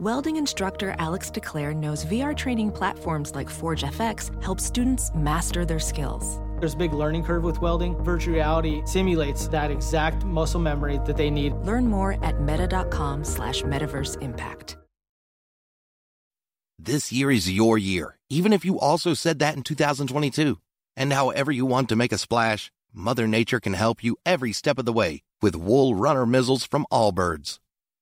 Welding instructor Alex DeClaire knows VR training platforms like Forge FX help students master their skills. There's a big learning curve with welding. Virtual reality simulates that exact muscle memory that they need. Learn more at meta.com slash metaverse impact. This year is your year, even if you also said that in 2022. And however you want to make a splash, Mother Nature can help you every step of the way with Wool Runner Mizzles from Allbirds.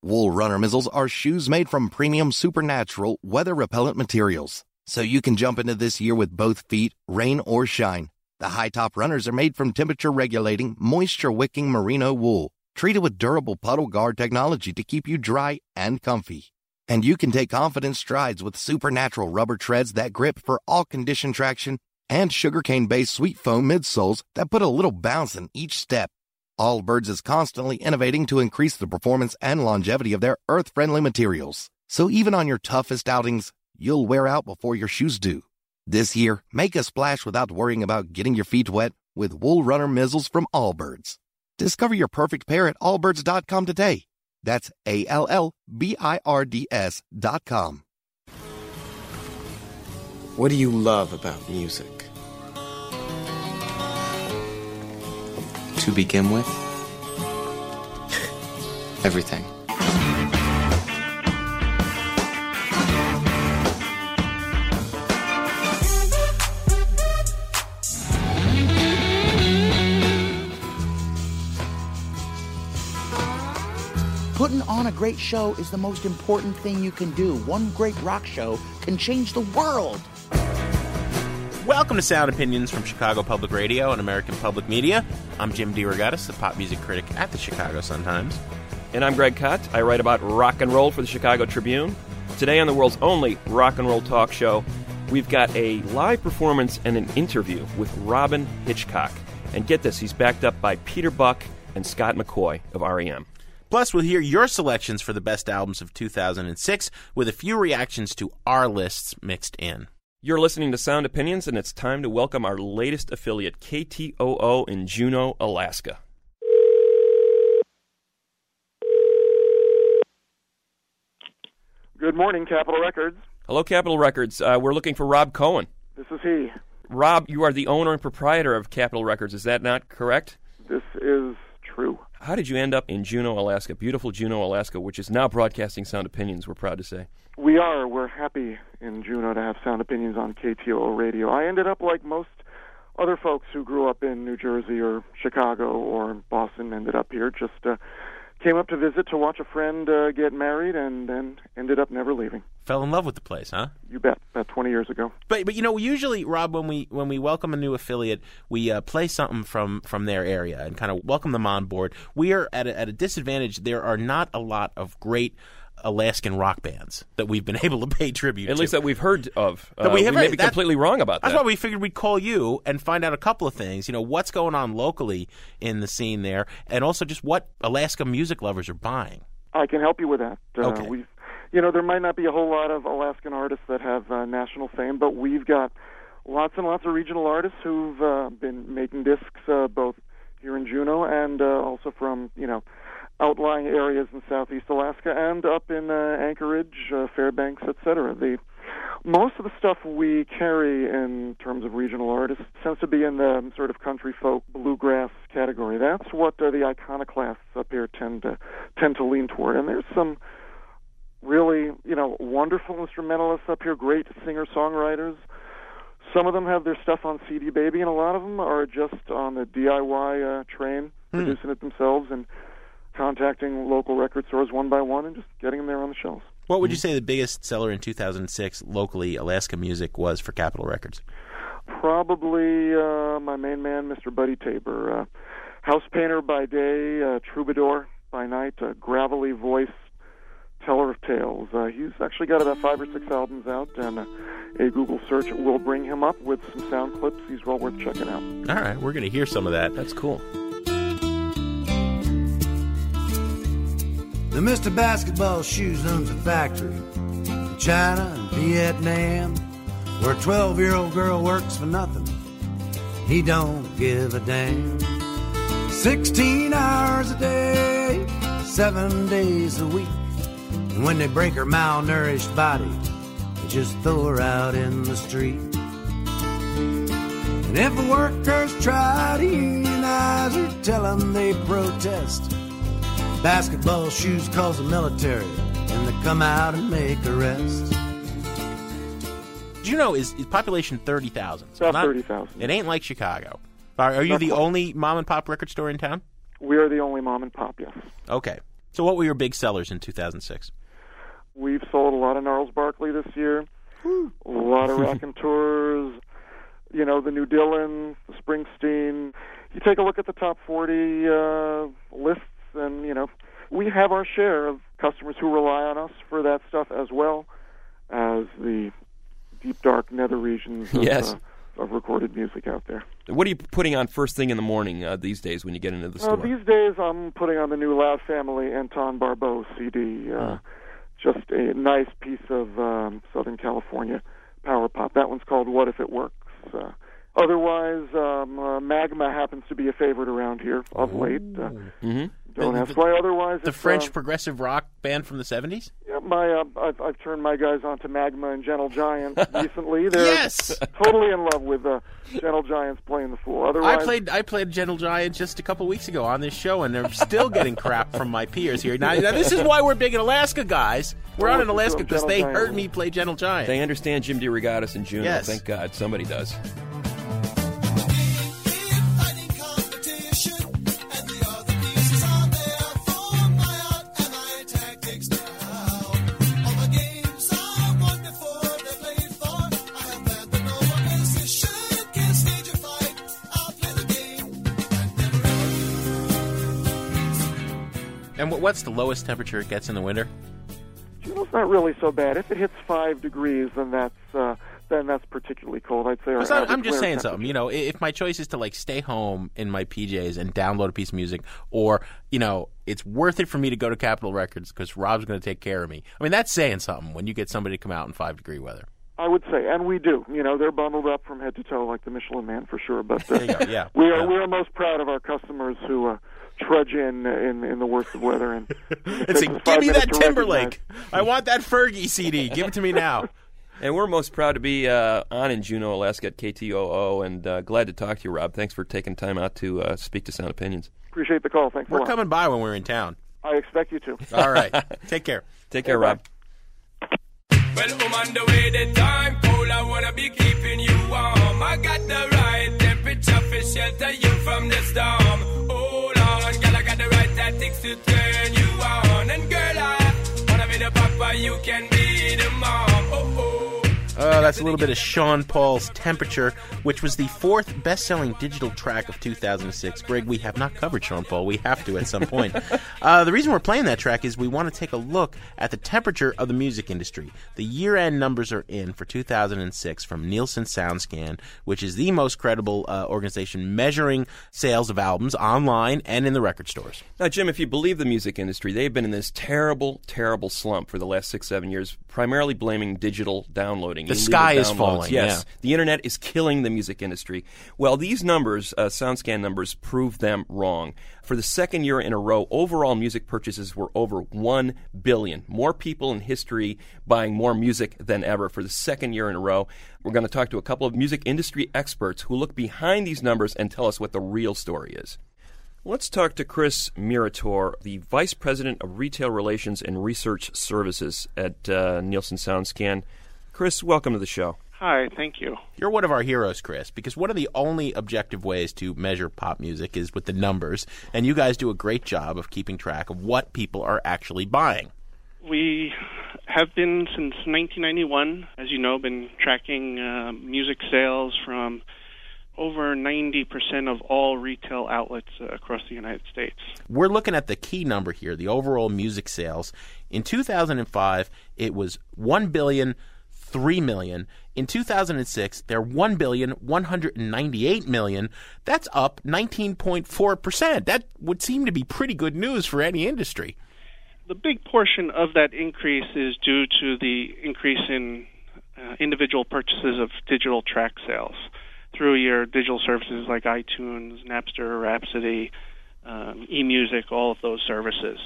Wool Runner Mizzles are shoes made from premium supernatural weather repellent materials. So you can jump into this year with both feet, rain or shine. The high top runners are made from temperature regulating, moisture wicking merino wool, treated with durable puddle guard technology to keep you dry and comfy. And you can take confident strides with supernatural rubber treads that grip for all condition traction and sugarcane based sweet foam midsoles that put a little bounce in each step. Allbirds is constantly innovating to increase the performance and longevity of their earth friendly materials. So even on your toughest outings, you'll wear out before your shoes do. This year, make a splash without worrying about getting your feet wet with Wool Runner Mizzles from Allbirds. Discover your perfect pair at allbirds.com today. That's A L L B I R D S dot com. What do you love about music? To begin with, everything. Putting on a great show is the most important thing you can do. One great rock show can change the world. Welcome to Sound Opinions from Chicago Public Radio and American Public Media. I'm Jim DeRogatis, the pop music critic at the Chicago Sun-Times. And I'm Greg Kot. I write about rock and roll for the Chicago Tribune. Today on the world's only rock and roll talk show, we've got a live performance and an interview with Robyn Hitchcock. And get this, he's backed up by Peter Buck and Scott McCaughey of REM. Plus, we'll hear your selections for the best albums of 2006 with a few reactions to our lists mixed in. You're listening to Sound Opinions, and it's time to welcome our latest affiliate, KTOO in Juneau, Alaska. Good morning, Capitol Records. Hello, Capitol Records. Uh, we're looking for Rob Cohen. This is he. Rob, you are the owner and proprietor of Capitol Records. Is that not correct? This is true. How did you end up in Juneau, Alaska? Beautiful Juneau, Alaska, which is now broadcasting Sound Opinions, we're proud to say. We are. We're happy in Juneau to have Sound Opinions on KTOO radio. I ended up like most other folks who grew up in New Jersey or Chicago or Boston, ended up here. Just uh, came up to visit to watch a friend uh, get married and then ended up never leaving. Fell in love with the place, huh? You bet. About 20 years ago. But but you know, usually Rob, when we when we welcome a new affiliate, we uh, play something from from their area and kind of welcome them on board. We are at a, at a disadvantage. There are not a lot of great. Alaskan rock bands that we've been able to pay tribute to. At to. least that we've heard of. That Uh, we have may be that- completely wrong about that. That's that. why we figured we'd call you and find out a couple of things. You know, what's going on locally in the scene there, and also just what Alaska music lovers are buying. I can help you with that. Uh, Okay. We've, you know, there might not be a whole lot of Alaskan artists that have uh, national fame, but we've got lots and lots of regional artists who've uh, been making discs uh, both here in Juneau and uh, also from you know outlying areas in southeast Alaska and up in uh, Anchorage, uh, Fairbanks, etc. The most of the stuff we carry in terms of regional artists tends to be in the sort of country folk bluegrass category. That's what uh, the iconoclasts up here tend to tend to lean toward. And there's some really, you know, wonderful instrumentalists up here, great singer songwriters. Some of them have their stuff on CD Baby, and a lot of them are just on the DIY uh, train, Hmm. producing it themselves and contacting local record stores one by one and just getting them there on the shelves. What would you say the biggest seller in 2006 locally Alaska music was for Capitol Records? Probably uh, my main man, Mr. Buddy Tabor. Uh, house painter by day, uh, troubadour by night, a gravelly voice teller of tales. Uh, he's actually got about five or six albums out, and uh, a Google search will bring him up with some sound clips. He's well worth checking out. All right, we're going to hear some of that. That's cool. The Mr. Basketball Shoes owns a factory in China and Vietnam where a 12 year old girl works for nothing. He don't give a damn. 16 hours a day, seven days a week. And when they break her malnourished body, they just throw her out in the street. And if the workers try to unionize her, tell them they protest. Basketball shoes calls the military, and they come out and make arrests. Do you know is, is population thirty thousand? About 30,000. It ain't like Chicago. Are, are you Not the quite. only mom and pop record store in town? We are the only mom and pop, yes. Okay. So what were your big sellers in 2006? We've sold a lot of Gnarls Barkley this year, a lot of Raconteurs, you know, the new Dylan, the Springsteen. You take a look at the top 40 uh, lists, and, you know, we have our share of customers who rely on us for that stuff as well as the deep, dark nether regions of, Yes. uh, of recorded music out there. What are you putting on first thing in the morning uh, these days when you get into the Uh, store? these days, I'm putting on the new Loud Family Anton Barbeau CD. Uh, Just a nice piece of um, Southern California power pop. That one's called "What If It Works." Uh, otherwise, um, uh, Magma happens to be a favorite around here of late. Uh, mm-hmm. Don't The- ask the- why. Otherwise, The it's, French uh, progressive rock band from the 70s? yeah, my uh, I've, I've turned my guys onto Magma and Gentle Giant recently. They're Yes! totally in love with uh, Gentle Giants playing the fool. Otherwise, I played I played Gentle Giant just a couple weeks ago on this show, and they're still getting crap from my peers here. Now, now this is why we're big in Alaska, guys. We're out in Alaska because they Giant. heard me play Gentle Giant. They understand Jim DeRogatis and Juneau. Yes. Thank God somebody does. What's the lowest temperature it gets in the winter? Juneau's not really so bad. If it hits five degrees, then that's uh, then that's particularly cold. I'd say. I'm, just saying something. You know, if my choice is to like stay home in my PJs and download a piece of music, or you know, it's worth it for me to go to Capitol Records because Rob's going to take care of me. I mean, that's saying something when you get somebody to come out in five degree weather. I would say, and we do. You know, they're bundled up from head to toe like the Michelin Man for sure. But uh, There yeah. we are Yeah. we are most proud of our customers who uh, trudge in in in the worst of weather and. And say, give me that Timberlake. I want that Fergie CD. Give it to me now. And we're most proud to be uh, on in Juneau, Alaska at KTOO, and uh, glad to talk to you, Rob. Thanks for taking time out to uh, speak to Sound Opinions. Appreciate the call. Thanks a We're lot. coming by when we're in town. I expect you to. All right. Take care. Take care, Rob. Well, I'm on the way, the time cold. I wanna be keeping you warm. I got the right temperature for shelter you from the storm. The right to turn you on. And girl, I wanna be the papa, you can be Uh, that's a little bit of Sean Paul's Temperature, which was the fourth best selling digital track of 2006. Greg, we have not covered Sean Paul. We have to at some point. uh, the reason we're playing that track is we want to take a look at the temperature of the music industry. The year end numbers are in for 2006 from Nielsen SoundScan, which is the most credible uh, organization measuring sales of albums online and in the record stores. Now, Jim, if you believe the music industry, they've been in this terrible, terrible slump for the last six, seven years, primarily blaming digital downloading. The sky is downloads. falling, Yes, yeah. the internet is killing the music industry. Well, these numbers, uh, SoundScan numbers, prove them wrong. For the second year in a row, overall music purchases were over one billion. More people in history buying more music than ever for the second year in a row. We're going to talk to a couple of music industry experts who look behind these numbers and tell us what the real story is. Let's talk to Chris Muratore, the Vice President of Retail Relations and Research Services at uh, Nielsen SoundScan. Chris, welcome to the show. Hi, thank you. You're one of our heroes, Chris, because one of the only objective ways to measure pop music is with the numbers, and you guys do a great job of keeping track of what people are actually buying. We have been since 1991, as you know, been tracking uh, music sales from over 90% of all retail outlets uh, across the United States. We're looking at the key number here, the overall music sales. In 2005, it was 1 billion 3 million. In 2006, they're 1 billion 198 million. That's up 19.4%. That would seem to be pretty good news for any industry. The big portion of that increase is due to the increase in uh, individual purchases of digital track sales through your digital services like iTunes, Napster, Rhapsody, um, eMusic, all of those services.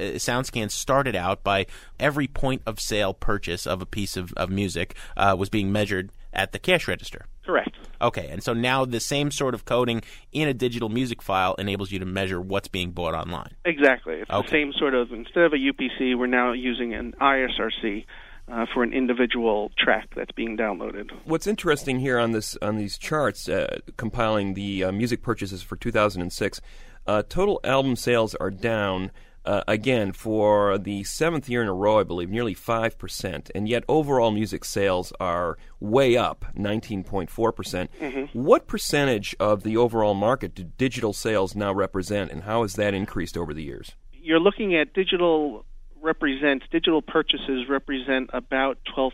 Uh, SoundScan started out by every point of sale purchase of a piece of, of music uh, was being measured at the cash register. Correct. Okay, and so now the same sort of coding in a digital music file enables you to measure what's being bought online. Exactly. It's Okay. the same sort of, instead of a UPC, we're now using an ISRC uh, for an individual track that's being downloaded. What's interesting here on this on these charts, uh, compiling the uh, music purchases for 2006, uh, total album sales are down. Uh, again, for the seventh year in a row, I believe, nearly 5%. And yet, overall music sales are way up, 19.4%. percent What percentage of the overall market do digital sales now represent, and how has that increased over the years? You're looking at digital represents, digital purchases represent about 12%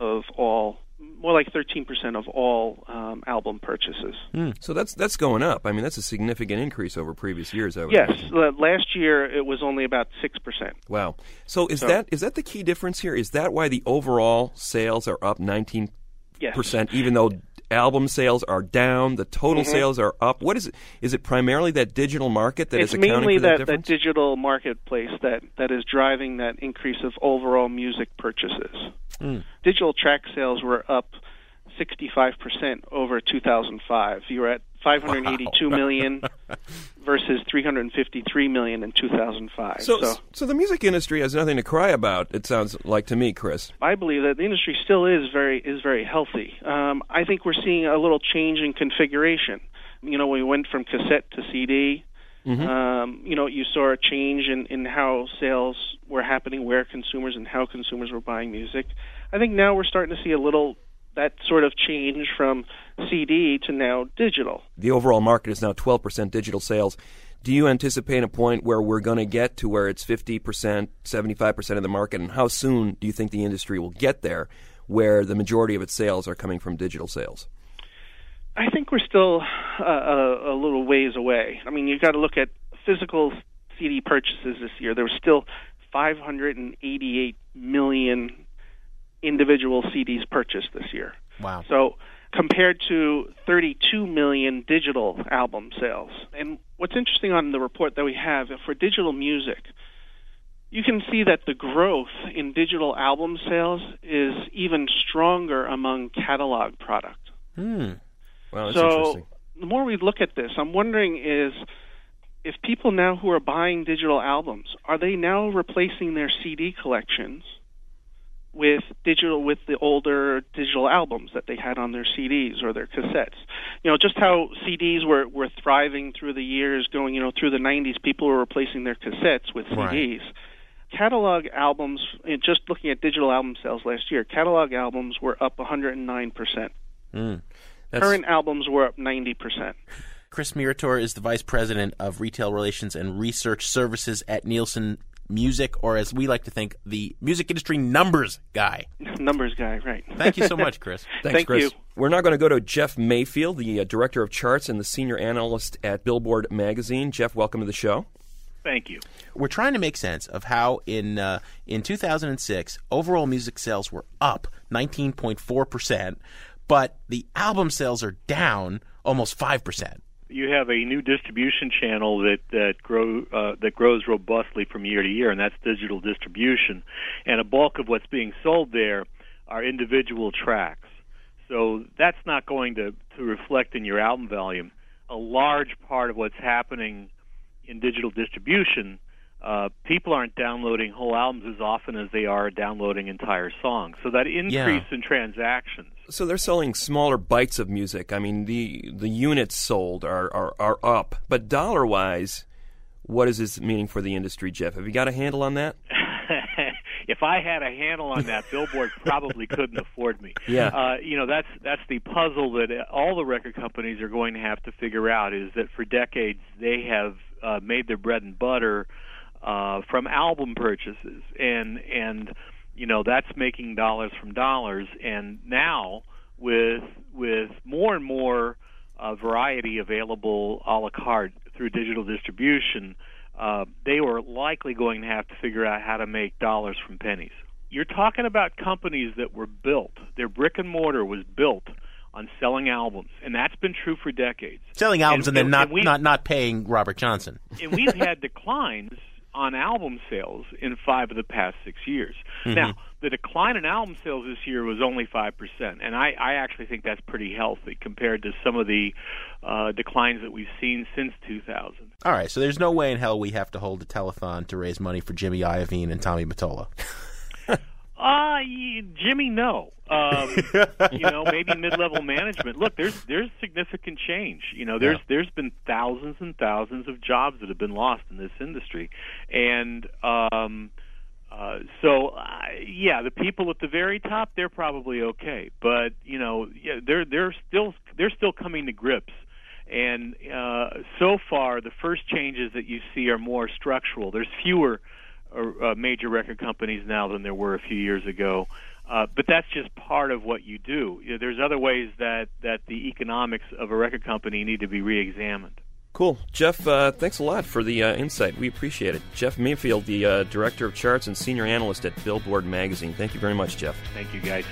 of all, more like 13% of all um, album purchases. So that's that's going up. I mean, that's a significant increase over previous years. I would Yes, imagine. last year it was only about 6%. Wow. So is So- that is that the key difference here? Is that why the overall sales are up 19 Yes. percent, even though album sales are down, the total Mhm. sales are up? What is it? Is it primarily that digital market that is it's accounting mainly for that, that, that digital marketplace that, that is driving that increase of overall music purchases. Mm. Digital track sales were up 65% over 2005. You were at 582 Wow. million versus 353 million in 2005. so, so, the music industry has nothing to cry about. It sounds like to me, Chris. I believe that the industry still is very is very healthy. Um, I think we're seeing a little change in configuration. You know, we went from cassette to CD. Mm-hmm. Um, you know, you saw a change in, in how sales were happening, where consumers and how consumers were buying music. I think now we're starting to see a little that sort of change from CD to now digital. The overall market is now 12% digital sales. Do you anticipate a point where we're going to get to where it's 50%, 75% of the market? And how soon do you think the industry will get there where the majority of its sales are coming from digital sales? I think we're still uh, a, a little ways away. I mean, you've got to look at physical CD purchases this year. There were still 588 million individual CDs purchased this year. Wow. So compared to 32 million digital album sales. And what's interesting on the report that we have for digital music, you can see that the growth in digital album sales is even stronger among catalog product. Hmm. Wow, that's so interesting. the more we look at this, I'm wondering is if people now who are buying digital albums are they now replacing their CD collections with digital with the older digital albums that they had on their CDs or their cassettes. You know, just how CDs were were thriving through the years going, you know, through the 90s people were replacing their cassettes with Right. CDs. Catalog albums, just looking at digital album sales last year, catalog albums were up 109%. Mm. Current albums were up 90%. Chris Muratore is the Vice President of Retail Relations and Research Services at Nielsen Music, or as we like to think, the music industry numbers guy. Numbers guy, right. Thank you so much, Chris. Thanks, Thank Chris. you. We're now going to go to Geoff Mayfield, the uh, Director of Charts and the Senior Analyst at Billboard Magazine. Jeff, welcome to the show. Thank you. We're trying to make sense of how in uh, in 2006 overall music sales were up 19.4 percent, but the album sales are down almost five percent. You have a new distribution channel that that grow uh, that grows robustly from year to year, and that's digital distribution. And a bulk of what's being sold there are individual tracks. So that's not going to to reflect in your album volume. A large part of what's happening in digital distribution, uh, people aren't downloading whole albums as often as they are downloading entire songs. So that increase in transactions So they're selling smaller bites of music. I mean, the the units sold are are, are up, but dollar wise, what is this meaning for the industry, Jeff? Have you got a handle on that? if I had a handle on that, Billboard probably couldn't afford me. Yeah. Uh, you know, that's that's the puzzle that all the record companies are going to have to figure out. Is that for decades they have uh, made their bread and butter uh, from album purchases, and and you know that's making dollars from dollars. And now with with more and more uh, variety available a la carte through digital distribution, uh, they were likely going to have to figure out how to make dollars from pennies. You're talking about companies that were built; their brick and mortar was built on selling albums, and that's been true for decades. Selling albums and, then not, we- not not paying Robert Johnson. and we've had declines on album sales in five of the past six years. Mhm. Now, the decline in album sales this year was only five percent, and I, I actually think that's pretty healthy compared to some of the uh, declines that we've seen since 2000. All right, so there's no way in hell we have to hold a telethon to raise money for Jimmy Iovine and Tommy Mottola. Uh, Jimmy, no. Um, you know, maybe mid-level management. Look, there's there's significant change. You know, there's there's been thousands and thousands of jobs that have been lost in this industry, and um, uh, so uh, yeah, the people at the very top they're probably okay, but you know, yeah, they're they're still they're still coming to grips. And uh, so far, the first changes that you see are more structural. There's fewer uh, uh, major record companies now than there were a few years ago. Uh, but that's just part of what you do. You know, there's other ways that, that the economics of a record company need to be reexamined. Cool. Jeff, uh, thanks a lot for the uh, insight. We appreciate it. Geoff Mayfield, the uh, Director of Charts and Senior Analyst at Billboard Magazine. Thank you very much, Jeff. Thank you, guys.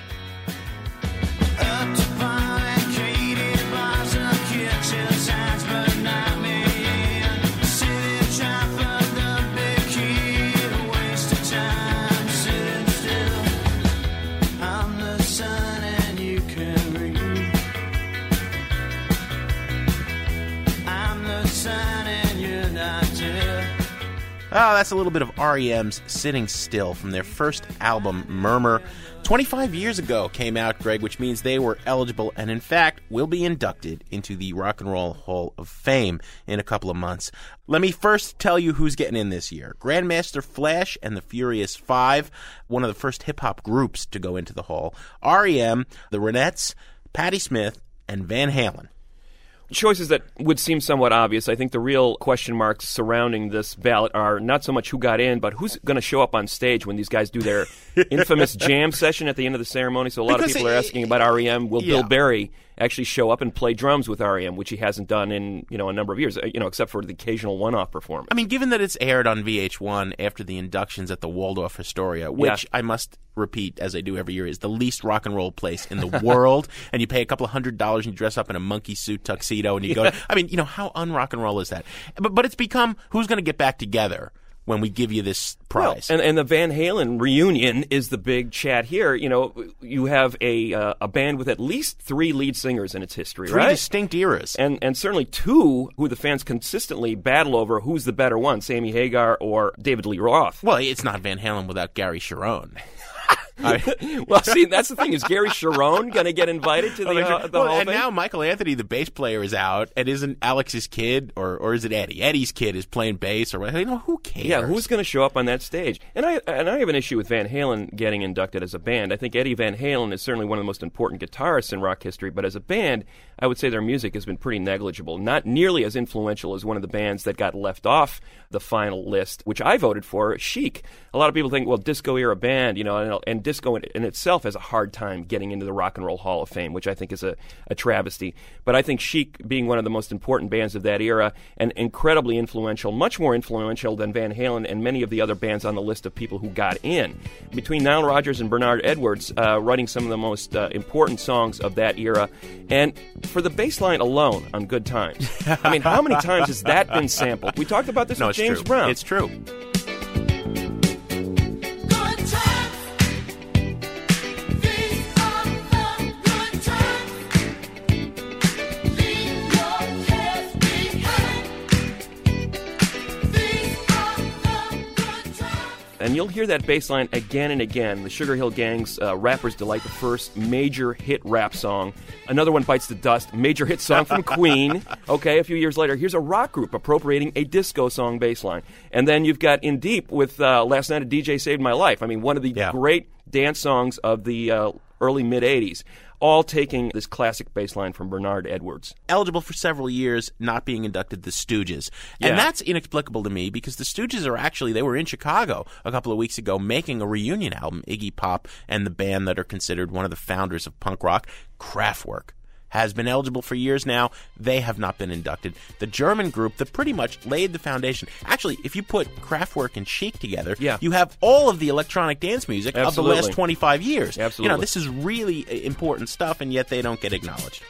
Oh, that's a little bit of REM's Sitting Still from their first album, Murmur. 25 years ago came out, Greg, which means they were eligible and, in fact, will be inducted into the Rock and Roll Hall of Fame in a couple of months. Let me first tell you who's getting in this year Grandmaster Flash and the Furious Five, one of the first hip hop groups to go into the Hall, REM, the Ronettes, Patti Smith, and Van Halen. Choices that would seem somewhat obvious. I think the real question marks surrounding this ballot are not so much who got in, but who's going to show up on stage when these guys do their infamous jam session at the end of the ceremony. So a lot Because of people it- are asking about REM. Will Yeah. Bill Berry actually show up and play drums with REM, which he hasn't done in you know a number of years, uh, you know, except for the occasional one-off performance. I mean, given that it's aired on VH1 after the inductions at the Waldorf Astoria, which I must repeat, as I do every year, is the least rock and roll place in the world, and you pay a couple of hundred dollars and you dress up in a monkey suit tuxedo and you go. Yeah. I mean, you know, how unrock and roll is that? But but it's become who's going to get back together when we give you this prize? Well, and, and the Van Halen reunion is the big chat here. You know, you have a uh, a band with at least three lead singers in its history, Three right? distinct eras, and and certainly two who the fans consistently battle over who's the better one, Sammy Hagar or David Lee Roth. Well, it's not Van Halen without Gary Cherone. well, see, that's the thing. Is Gary Cherone going to get invited to the, uh, the well, Hall and Fame? now Michael Anthony, the bass player, is out, and isn't Alex's kid, or or is it Eddie? Eddie's kid is playing bass, or what? You know, who cares? Yeah, who's going to show up on that stage? And I and I have an issue with Van Halen getting inducted as a band. I think Eddie Van Halen is certainly one of the most important guitarists in rock history, but as a band, I would say their music has been pretty negligible. Not nearly as influential as one of the bands that got left off the final list, which I voted for, Chic. A lot of people think, well, disco era band, you know, and, and disco in, in itself has a hard time getting into the Rock and Roll Hall of Fame, which I think is a, a travesty. But I think Chic, being one of the most important bands of that era and incredibly influential, much more influential than Van Halen and many of the other bands on the list of people who got in. Between Nile Rodgers and Bernard Edwards, uh, writing some of the most uh, important songs of that era, and for the bass line alone on Good Times. I mean, how many times has that been sampled? We talked about this No, with James true. Brown. It's true. And you'll hear that bass line again and again. The Sugar Hill Gang's uh, Rapper's Delight, the first major hit rap song. Another one bites the dust, major hit song from Queen. Okay, a few years later, here's a rock group appropriating a disco song bass line. And then you've got Indeep with uh, Last Night a DJ Saved My Life. I mean, one of the great dance songs of the uh, early mid 80s, all taking this classic bass line from Bernard Edwards. eligible for several years, not being inducted the Stooges. Yeah. And that's inexplicable to me because the Stooges are actually, they were in Chicago a couple of weeks ago making a reunion album. Iggy Pop and the band that are considered one of the founders of punk rock, Kraftwerk. Has been eligible for years now. They have not been inducted. The German group that pretty much laid the foundation. Actually, if you put Kraftwerk and Chic together, Yeah. you have all of the electronic dance music of the last 25 years. Absolutely. You know, this is really important stuff, and yet they don't get acknowledged.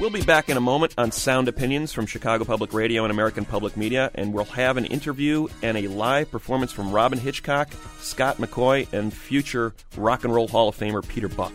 We'll be back in a moment on Sound Opinions from Chicago Public Radio and American Public Media, and we'll have an interview and a live performance from Robyn Hitchcock, Scott McCaughey, and future Rock and Roll Hall of Famer Peter Buck.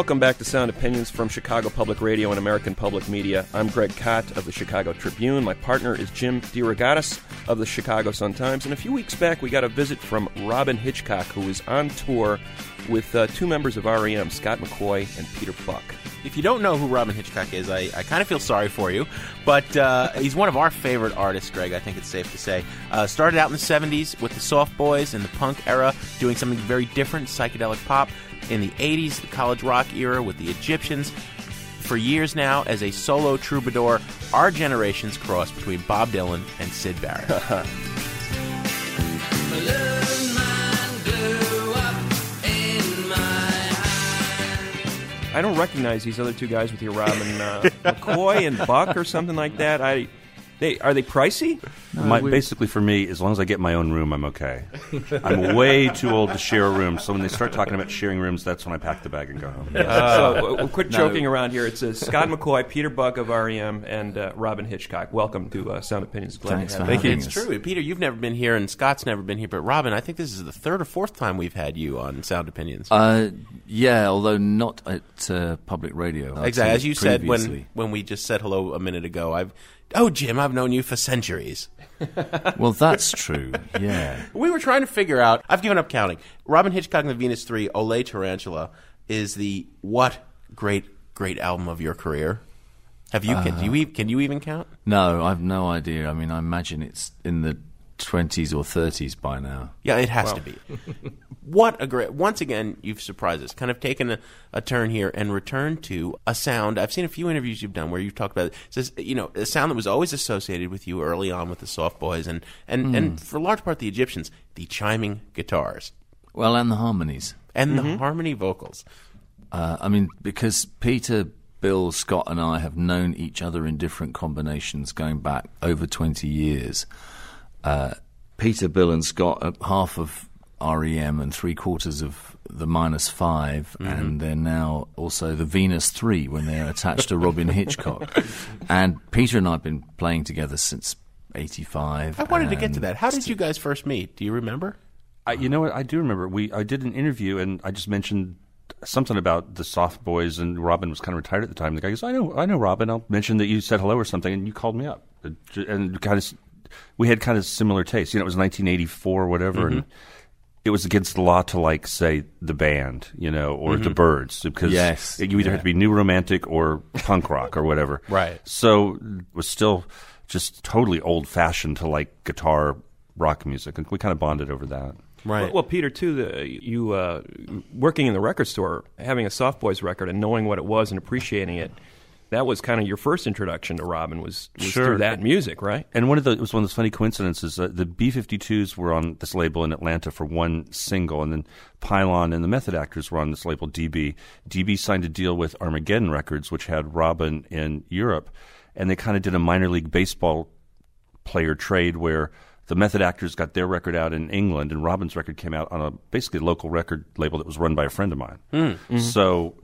Welcome back to Sound Opinions from Chicago Public Radio and American Public Media. I'm Greg Kot of the Chicago Tribune. My partner is Jim DeRogatis of the Chicago Sun-Times. And a few weeks back, we got a visit from Robyn Hitchcock, who is on tour with uh, two members of REM, Scott McCaughey and Peter Buck. If you don't know who Robyn Hitchcock is, I, I kind of feel sorry for you. But uh, he's one of our favorite artists, Greg, I think it's safe to say. Uh, started out in the 70s with the Soft Boys and the punk era, doing something very different, psychedelic pop. In the 80s, the college rock era with the Egyptians. For years now, as a solo troubadour, our generation's cross between Bob Dylan and Syd Barrett. I don't recognize these other two guys with your Robyn uh, McCaughey and Buck or something like that. I, they are they pricey? My, basically, for me, as long as I get my own room, I'm okay. I'm way too old to share a room, so when they start talking about sharing rooms, that's when I pack the bag and go home. so uh, we'll quit No. joking around here. It's uh, Scott McCaughey, Peter Buck of REM, and uh, Robyn Hitchcock. Welcome to uh, Sound Opinions. Glad to have you. It's true. Peter, you've never been here, and Scott's never been here. But Robyn, I think this is the third or fourth time we've had you on Sound Opinions. Uh, yeah, although not at uh, public radio. I'd exactly as you said when when we just said hello a minute ago. I've oh Jim, I've known you for centuries. well, that's true. Yeah. We were trying to figure out. I've given up counting. Robyn Hitchcock and the Venus Three, Ole Tarantula, is the what great great album of your career? Have you can Uh, you can you even count? No, I've no idea. I mean, I imagine it's in the 20s or 30s by now. Yeah, it has to be. what a great! Once again, you've surprised us. Kind of taken a, a turn here and returned to a sound. I've seen a few interviews you've done where you've talked about it. It says you know a sound that was always associated with you early on with the Soft Boys and and Mm. and for a large part the Egyptians, the chiming guitars Well, and the harmonies. and the harmony vocals. Uh, I mean, because Peter, Bill, Scott, and I have known each other in different combinations going back over 20 years. Uh, Peter, Bill, and Scott are half of REM and three quarters of the minus 5 and they're now also the Venus Three when they're attached to Robyn Hitchcock. And Peter and I have been playing together since '85. I wanted to get to that. How did you guys first meet? Do you remember? I, you know what? I do remember. We I did an interview and I just mentioned something about the Soft Boys and Robyn was kind of retired at the time. The guy goes, "I know, I know Robyn. I'll mention that you said hello or something," and you called me up and kind of we had kind of similar tastes. You know, it was 1984 or whatever, and it was against the law to like say the band, you know, or the Mhm. Byrds because Yes. you either had to be new romantic or punk rock or whatever. Right. So it was still just totally old fashioned to like guitar rock music, and we kind of bonded over that. Well, well, Peter, too, the, you uh, working in the record store, having a Soft Boys record and knowing what it was and appreciating it, that was kind of your first introduction to Robyn was, was through that music, right? And one of the it was one of those funny coincidences. Uh, the B52s were on this label in Atlanta for one single, and then Pylon and the Method Actors were on this label DB. DB signed a deal with Armageddon Records, which had Robyn in Europe, and they kind of did a minor league baseball player trade where the Method Actors got their record out in England, and Robin's record came out on a basically local record label that was run by a friend of mine. Mm. Mhm. So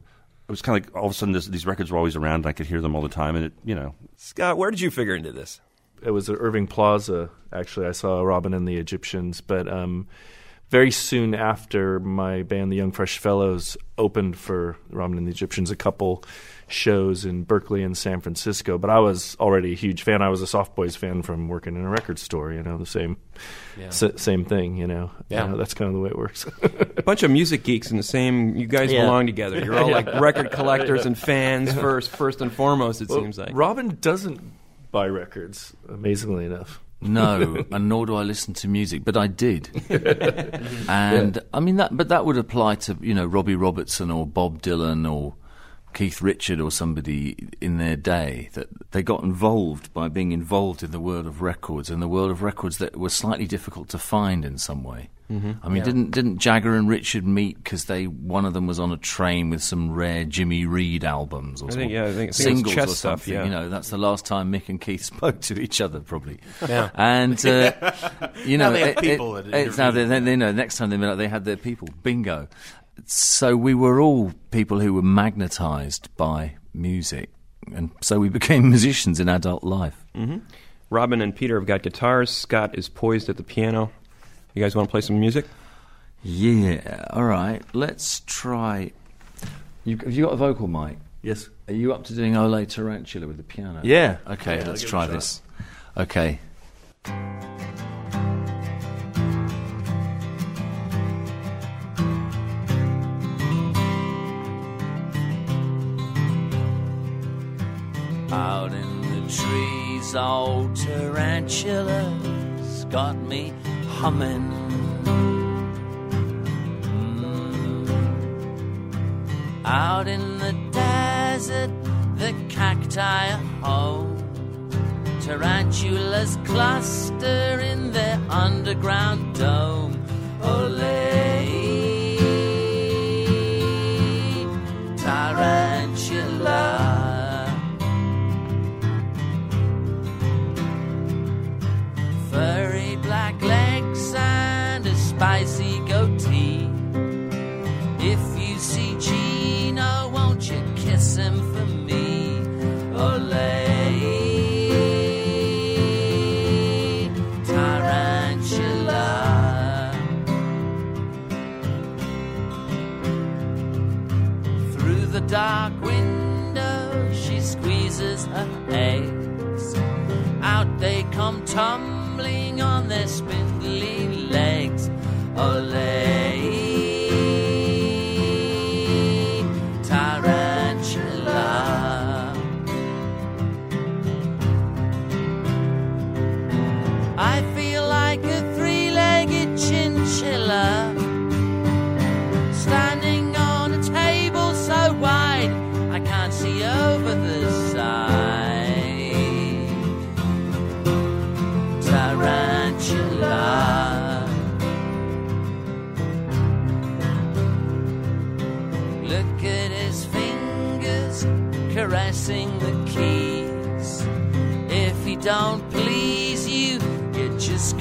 it was kind of like all of a sudden this, these records were always around, and I could hear them all the time, and it you know Scott, where did you figure into this? It was at Irving Plaza. Actually, I saw Robyn and the Egyptians, but um, very soon after my band, the Young Fresh Fellows, opened for Robyn and the Egyptians a couple shows in Berkeley and San Francisco. But I was already a huge fan. I was a Soft Boys fan from working in a record store. You know, the same, Yeah. s- same thing. You know, Yeah. You know, that's kind of the way it works. a bunch of music geeks in the same. You guys Yeah. belong together. You're all like record collectors and fans first, first and foremost. It Well, seems like Robyn doesn't buy records, amazingly enough. No, and nor do I listen to music, but I did. and I mean that, but that would apply to you know Robbie Robertson or Bob Dylan or Keith Richard or somebody in their day that they got involved by being involved in the world of records and the world of records that were slightly difficult to find in some way. Mhm. I mean, Yeah. didn't didn't Jagger and Richard meet because they one of them was on a train with some rare Jimmy Reed albums or I think- something, yeah, I think- I think singles or stuff, something. yeah. You know, that's the last time Mick and Keith spoke to each other, probably. Yeah. And uh, you know, Now they it- people it- that it's now they, they, they know next time they met, they had their people. Bingo. So we were all people who were magnetised by music, and so we became musicians in adult life. hmm Robyn and Peter have got guitars. Scott is poised at the piano. You guys want to play some music? Yeah. All right. Let's try. You, have you got a vocal mic? Yes. Are you up to doing Ole Tarantula with the piano? Yeah. Okay. Yeah, let's give try this. Okay. Out in the trees, old tarantulas got me humming. Mm. Out in the desert, the cacti are home. Tarantulas cluster in their underground dome. Ole, tarantula. Come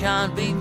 can't be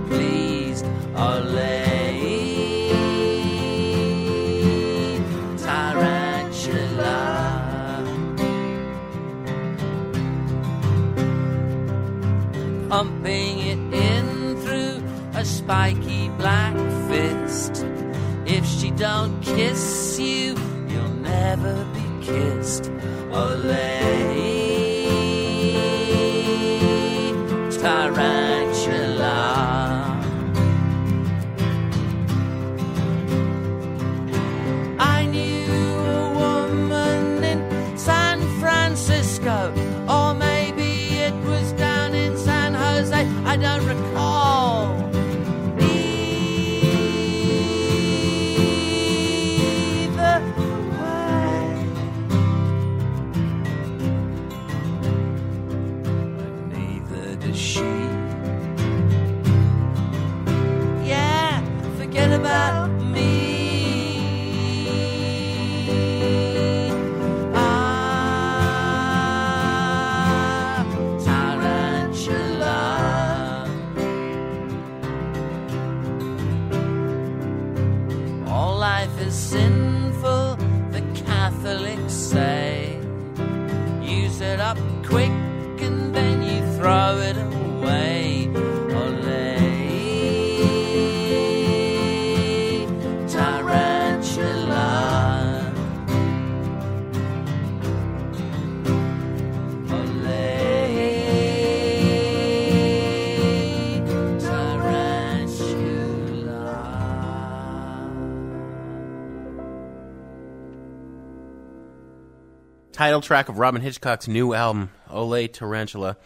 Title track of Robyn Hitchcock's new album, Ole Tarantula.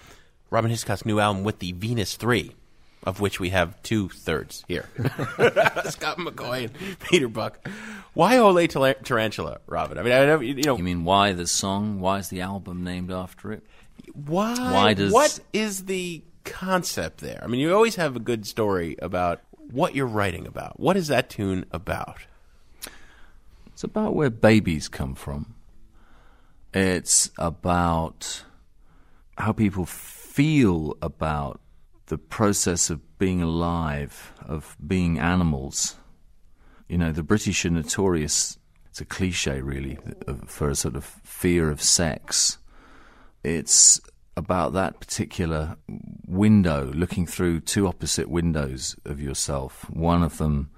Robyn Hitchcock's new album with the Venus 3, of which we have two thirds here Scott McCaughey and Peter Buck. Why Ole Tar- Tarantula, Robyn? I mean, I know, you know. You mean why the song? Why is the album named after it? Why? Why does What is the concept there? I mean, you always have a good story about what you're writing about. What is that tune about? It's about where babies come from. It's about how people feel about the process of being alive, of being animals. You know, the British are notorious, it's a cliche really, for a sort of fear of sex. It's about that particular window, looking through two opposite windows of yourself. One of them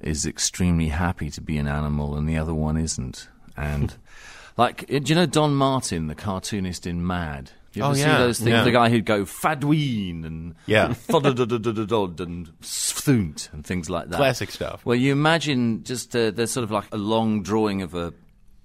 is extremely happy to be an animal, and the other one isn't. And like, do you know Don Martin, the cartoonist in Mad? Do you Oh, ever yeah, see those things? yeah. The guy who'd go fadween and Yeah. thudududududud and sthunt and things like that. Classic stuff. Well, you imagine just uh, there's sort of like a long drawing of a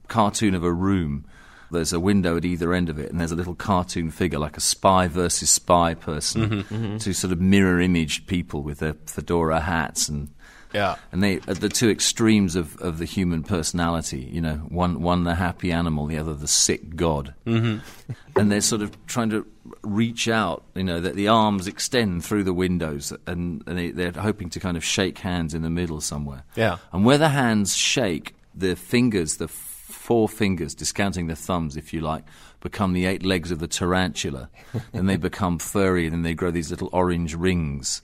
cartoon of a room. There's a window at either end of it, and there's a little cartoon figure, like a spy versus spy person, Mhm, mhm. to sort of mirror image people with their fedora hats and Yeah. and they at the two extremes of, of the human personality. You know, one one the happy animal, the other the sick god. Mhm. And they're sort of trying to reach out. You know, that the arms extend through the windows, and, and they, they're hoping to kind of shake hands in the middle somewhere. Yeah. And where the hands shake, the fingers, the four fingers, discounting the thumbs, if you like, become the eight legs of the tarantula. then they become furry, and then they grow these little orange rings.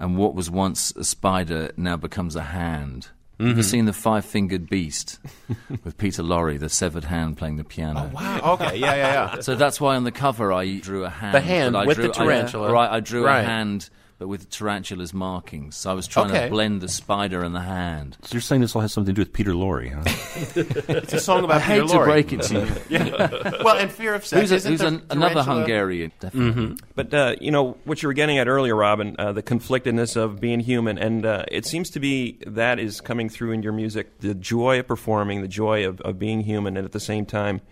And what was once a spider now becomes a hand. Have you ever Mhm. seen the Five Fingered Beast with Peter Lorre, the severed hand playing the piano? Oh, wow. Okay. Yeah, yeah, yeah. So that's why on the cover I drew a hand. The hand I with drew, the tarantula. I, right, I drew Right. a hand, but with tarantula's markings. So I was trying Okay. to blend the spider and the hand. So you're saying this all has something to do with Peter Lorre, huh? It's a song about I hate Peter to break it to you. yeah. Well, and fear of sex. Who's, a- Isn't who's an, another Hungarian? Definitely. Mm-hmm. But uh, you know what you were getting at earlier, Robyn, uh, the conflictedness of being human, and uh, it seems to be that is coming through in your music. The joy of performing, the joy of, of being human, and at the same time,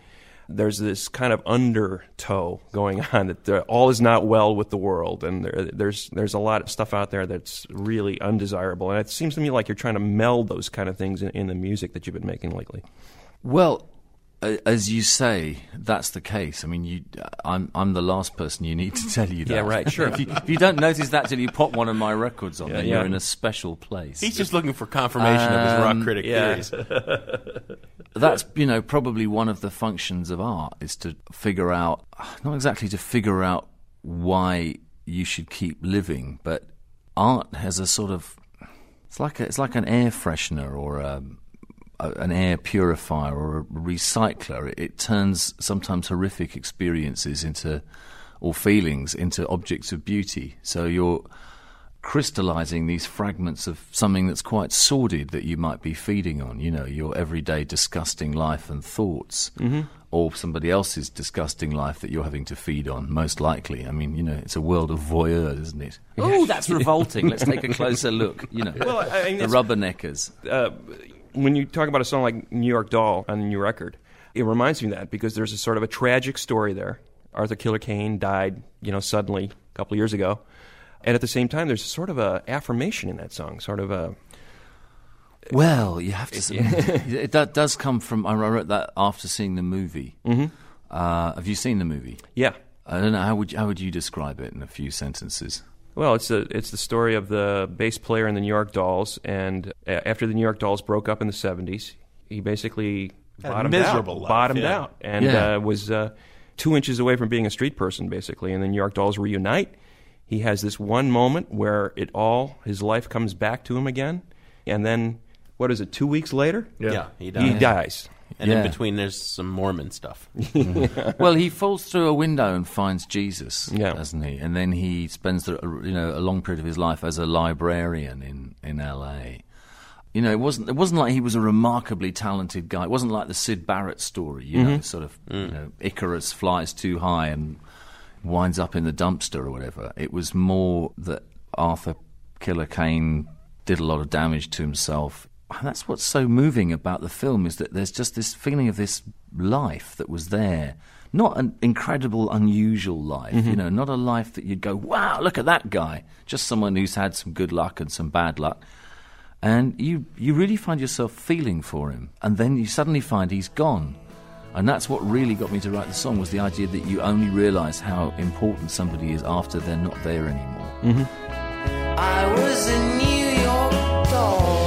there's this kind of undertow going on that all is not well with the world, and there, there's there's a lot of stuff out there that's really undesirable. And it seems to me like you're trying to meld those kind of things in, in the music that you've been making lately. Well, as you say, that's the case. I mean, you, I'm I'm the last person you need to tell you that. Yeah, right, sure. if, you, if you don't notice that till you pop one of my records on, Yeah, then yeah. you're in a special place. He's just looking for confirmation of his rock Um, critic yeah. theories. That's you know probably one of the functions of art is to figure out not exactly to figure out why you should keep living, but art has a sort of it's like a, it's like an air freshener or a, an air purifier or a recycler. It, it turns sometimes horrific experiences into or feelings into objects of beauty. So you're crystallizing these fragments of something that's quite sordid that you might be feeding on, you know, your everyday disgusting life and thoughts. Mhm. Or somebody else's disgusting life that you're having to feed on, most likely. I mean, you know, it's a world of voyeurs, isn't it? Oh, that's revolting. Let's take a closer look. You know, Well, I mean, the rubberneckers. uh, when you talk about a song like New York Doll on the new record, it reminds me of that because there's a sort of a tragic story there. Arthur Killer Kane died, you know, suddenly a couple of years ago. And at the same time, there's sort of a affirmation in that song, sort of a. Well, you have to. It, that does come from. I wrote that after seeing the movie. Mhm. Uh, have you seen the movie? Yeah. I don't know how would how would you describe it in a few sentences? Well, it's a, it's the story of the bass player in the New York Dolls, and uh, after the New York Dolls broke up in the '70s, he basically Had bottomed miserable out, life, bottomed yeah. out, and Yeah. uh, was uh, two inches away from being a street person, basically. And the New York Dolls reunite. He has this one moment where it all his life comes back to him again, and then what is it? Two weeks later, Yeah, he dies. He dies. And Yeah. in between, there's some Mormon stuff. well, he falls through a window and finds Jesus, doesn't he? And then he spends the, you know a long period of his life as a librarian in in L.A. You know, it wasn't it wasn't like he was a remarkably talented guy. It wasn't like the Syd Barrett story. You know, Mhm. sort of you know, Icarus flies too high and winds up in the dumpster or whatever. It was more that Arthur Killer Kane did a lot of damage to himself. And that's what's so moving about the film is that there's just this feeling of this life that was there. Not an incredible, unusual life, you Mhm. know, not a life that you'd go, wow, look at that guy. Just someone who's had some good luck and some bad luck. And you, you really find yourself feeling for him. And then you suddenly find he's gone. And that's what really got me to write the song was the idea that you only realise how important somebody is after they're not there anymore. Mm-hmm. I was a New York doll.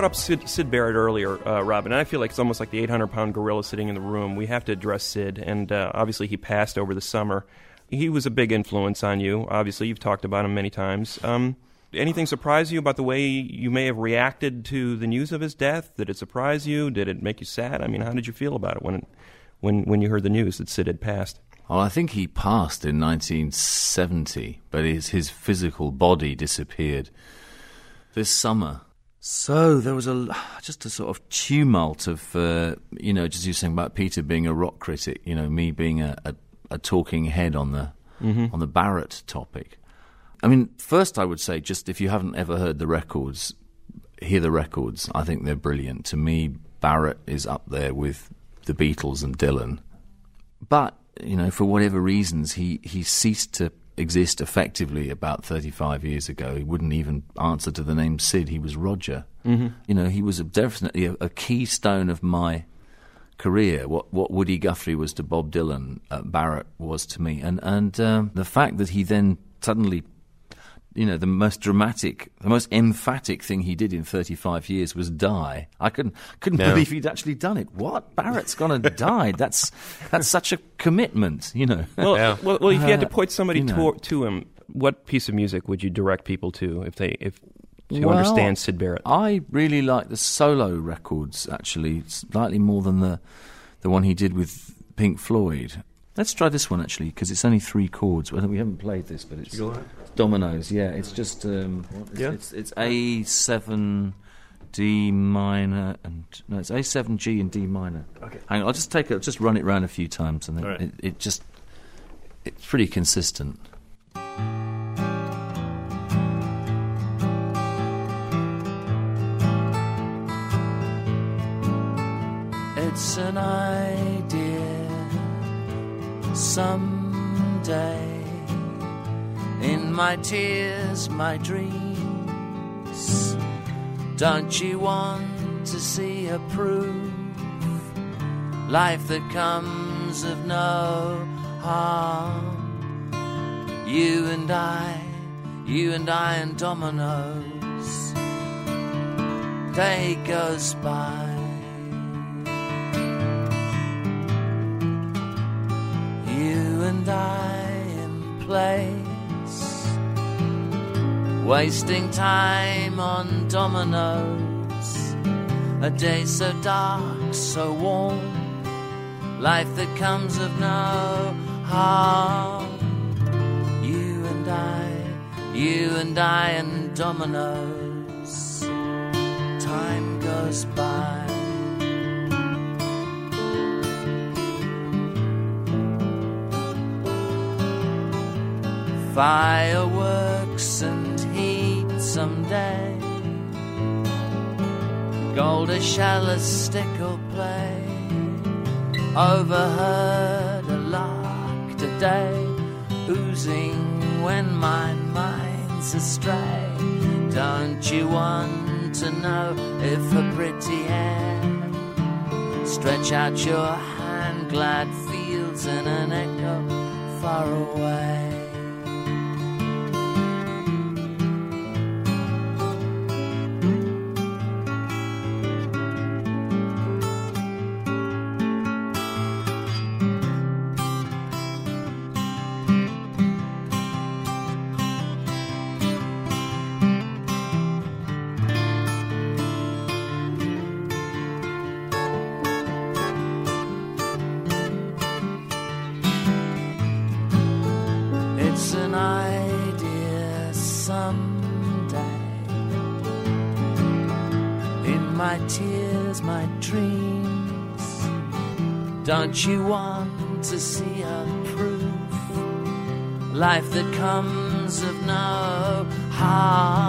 Brought up Syd, Syd Barrett earlier, uh, Robyn, and I feel like it's almost like the 800 pound gorilla sitting in the room. We have to address Syd, and uh, obviously he passed over the summer. He was a big influence on you. Obviously, you've talked about him many times. Um, anything surprise you about the way you may have reacted to the news of his death? Did it surprise you? Did it make you sad? I mean, how did you feel about it when, when, when you heard the news that Syd had passed? Well, I think he passed in 1970, but his, his physical body disappeared this summer. So there was a just a sort of tumult of, uh, you know, just you saying about Peter being a rock critic, you know, me being a, a, a talking head on the Mhm. on the Barrett topic. I mean, first I would say, just if you haven't ever heard the records, hear the records. I think they're brilliant. To me, Barrett is up there with the Beatles and Dylan. But you know, for whatever reasons, he he ceased to exist effectively about 35 years ago. He wouldn't even answer to the name Syd. He was Roger. Mhm. You know, he was a, definitely a, a keystone of my career. What what Woody Guthrie was to Bob Dylan, uh, Barrett was to me, and and um, the fact that he then suddenly. You know, the most dramatic, the most emphatic thing he did in 35 years was die. I couldn't couldn't Yeah. believe he'd actually done it. What? Barrett's gone and died. That's that's such a commitment, you know. Well, well, well, if you had to Uh, point somebody you know. to, to him, what piece of music would you direct people to if they if to Well, understand Syd Barrett? I really like the solo records, actually, slightly more than the the one he did with Pink Floyd. Let's try this one actually, because it's only three chords. Well, we haven't played this, but it's Go ahead. dominoes. Yeah, it's just um, Yeah. it's it's A seven, D minor, and no, it's A seven G and D minor. Okay. hang on, I'll just take it, just run it round a few times, and then All right. it, it just it's pretty consistent. It's an idea someday. In my tears, my dreams. Don't you want to see a proof? Life that comes of no harm. You and I, you and I and dominoes. Day goes by. And I in place, wasting time on dominoes. A day so dark, so warm, life that comes of no harm. You and I, you and I and dominoes. Time goes by. Fireworks and heat someday. Golden chalice stick'll play. Overheard a lark today, oozing when my mind's astray. Don't you want to know if a pretty hand stretch out your hand, glad fields in an echo far away? You want to see a proof? Life that comes of no harm.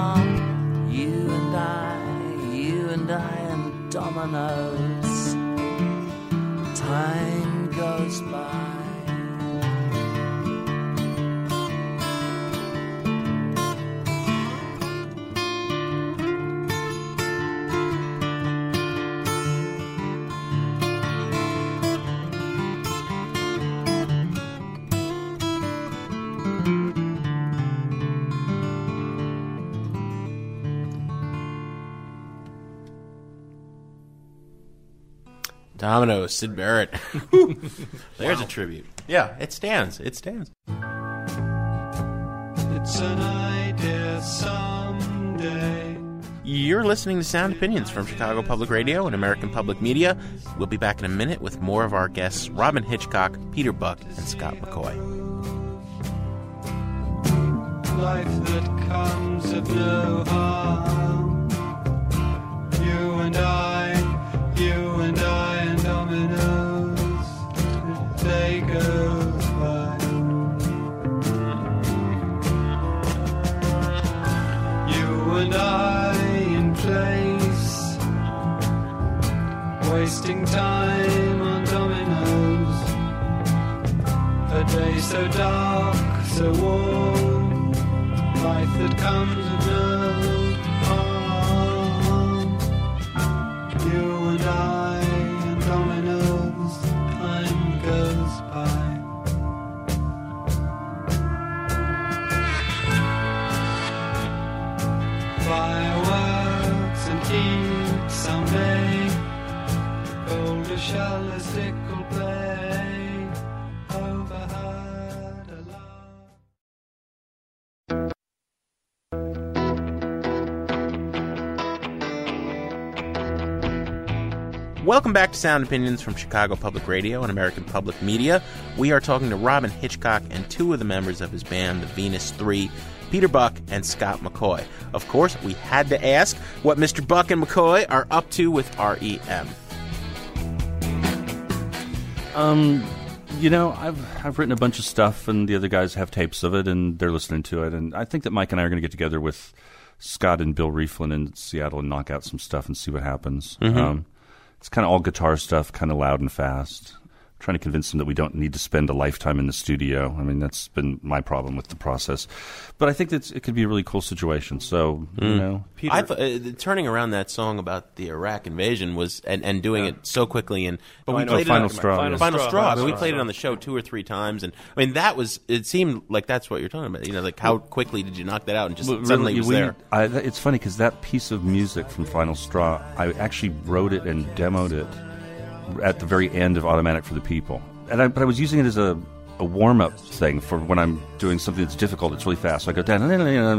Dominoes, Syd Barrett. There's a tribute. Yeah, it stands. It stands. It's an idea someday. You're listening to Sound Opinions from Chicago Public Radio and American Public Media. We'll be back in a minute with more of our guests Robyn Hitchcock, Peter Buck, and Scott McCaughey. Life that comes of no harm. You and I, wasting time on dominoes. A day so dark, so warm, life that comes Welcome back to Sound Opinions from Chicago Public Radio and American Public Media. We are talking to Robyn Hitchcock and two of the members of his band, the Venus Three, Peter Buck and Scott McCaughey. Of course, we had to ask what Mr. Buck and McCaughey are up to with REM. Um, You know, I've I've written a bunch of stuff, and the other guys have tapes of it, and they're listening to it. And I think that Mike and I are going to get together with Scott and Bill Rieflin in Seattle and knock out some stuff and see what happens. Mhm. Um, it's kind of all guitar stuff, kind of loud and fast. Trying to convince them that we don't need to spend a lifetime in the studio. I mean, that's been my problem with the process. But I think that it could be a really cool situation. So you Mm. know, I th- uh, turning around that song about the Iraq invasion was and, and doing it so quickly and but Oh, we know, played Final it on, Straw, Final, yeah. Final Straw, Straw. I mean, we played it on the show two or three times and I mean that was it seemed like that's what you're talking about. You know, like how quickly did you knock that out and just Well, suddenly really, it was we- there. I, it's funny because that piece of music from Final Straw, I actually wrote it and demoed it at the very end of Automatic for the People, and I, but I was using it as a, a warm up thing for when I'm doing something that's difficult. It's really fast, so I go down and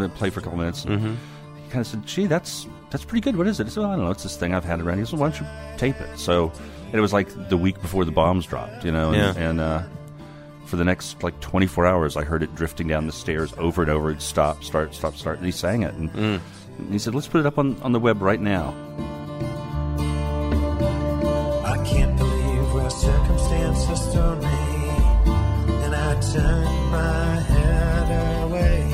then play for a couple minutes. Mhm. He kind of said, "Gee, that's that's pretty good. What is it?" I said, "Well, I don't know. It's this thing I've had around." He said, "Why don't you tape it?" So and it was like the week before the bombs dropped, you know, and, Yeah. and uh, for the next like 24 hours, I heard it drifting down the stairs over and over. It'd stop, start, stop, start. And he sang it. And, Mm. and he said, let's put it up on, on the web right now. Turn my head away.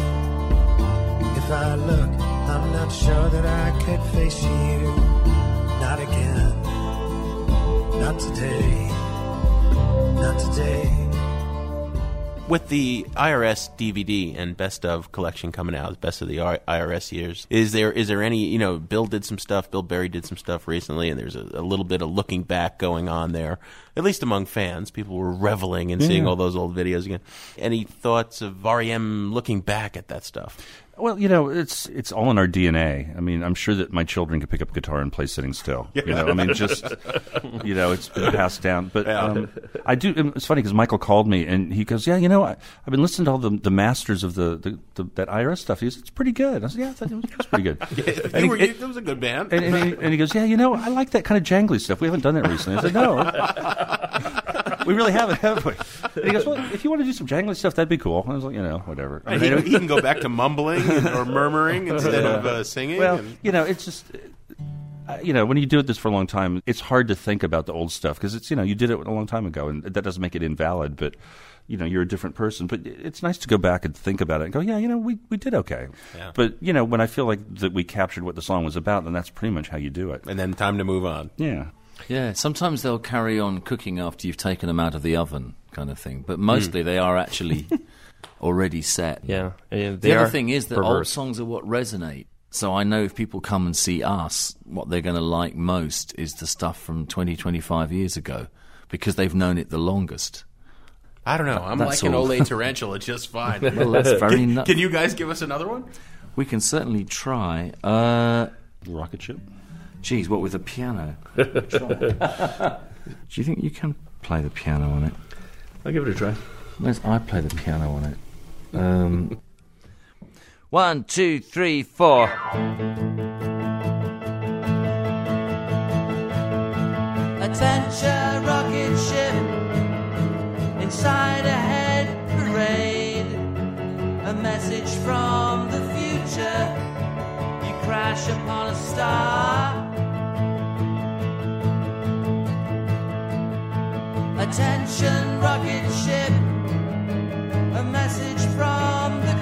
If I look, I'm not sure that I could face you. Not again. Not today. Not today. With the IRS DVD and best of collection coming out, best of the IRS years, is there is there any you know Bill did some stuff, Bill Berry did some stuff recently, and there's a, a little bit of looking back going on there, at least among fans. People were reveling in seeing all those old videos again. Any thoughts of REM looking back at that stuff? Well, you know, it's it's all in our DNA. I mean, I'm sure that my children can pick up a guitar and play sitting still. You know, I mean, just you know, it's been passed down. But Yeah. um, I do. It's funny because Michael called me and he goes, "Yeah, you know, I, I've been listening to all the, the masters of the, the, the that IRS stuff. He goes, it's pretty good." I said, "Yeah, I thought it was, pretty good." You were- you- that was a good band. And, and, he, and he goes, "Yeah, you know, I like that kind of jangly stuff. We haven't done that recently." I said, "No, we really haven't, have we?" And he goes, "Well, if you want to do some jangly stuff, that'd be cool." I was like, "You know, whatever." I mean, he, he can go back to mumbling and- or murmuring instead of uh, singing. Well, and- you know, it's just. uh, You know, when you do it this for a long time, it's hard to think about the old stuff because it's you know you did it a long time ago, and that doesn't make it invalid. But you know, you're a different person. But it's nice to go back and think about it and go, yeah, you know, we we did okay. Yeah. But you know, when I feel like that we captured what the song was about, then that's pretty much how you do it. And then time to move on. Yeah. Yeah, sometimes they'll carry on cooking after you've taken them out of the oven, kind of thing. But mostly they are actually already set. Yeah, and the other thing is that old songs are what resonate. So I know if people come and see us, what they're going to like most is the stuff from 20, 25 years ago because they've known it the longest. I don't know. I'm That's liking all. Ole Tarantula just fine. Well, that's very can, nu- can you guys give us another one? We can certainly try. Uh, Rocket ship. Geez, what with the piano? Do you think you can play the piano on it? I'll give it a try. Where's I play the piano on it? Um, one, two, three, four. Attention, rocket ship inside a head parade. A message from the future. You crash upon a star. Attention, rocket ship. A message from the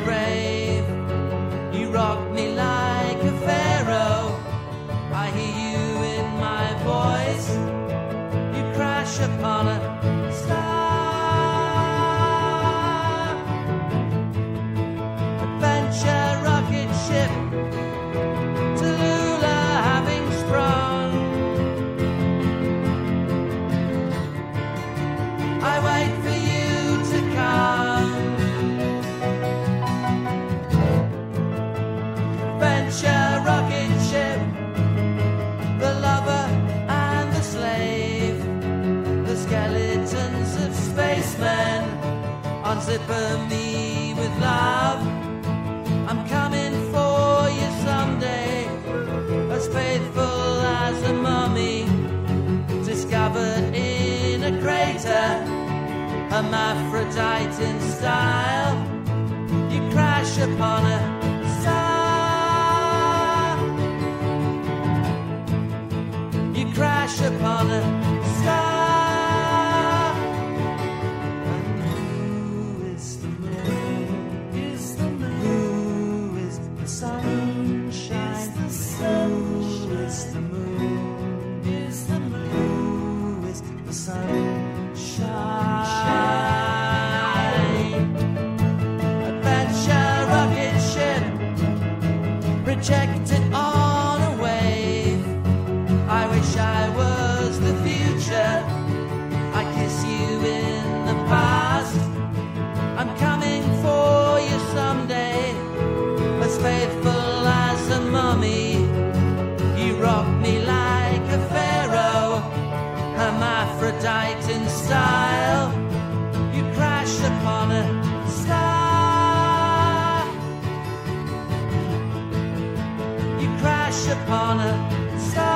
You crash upon a star.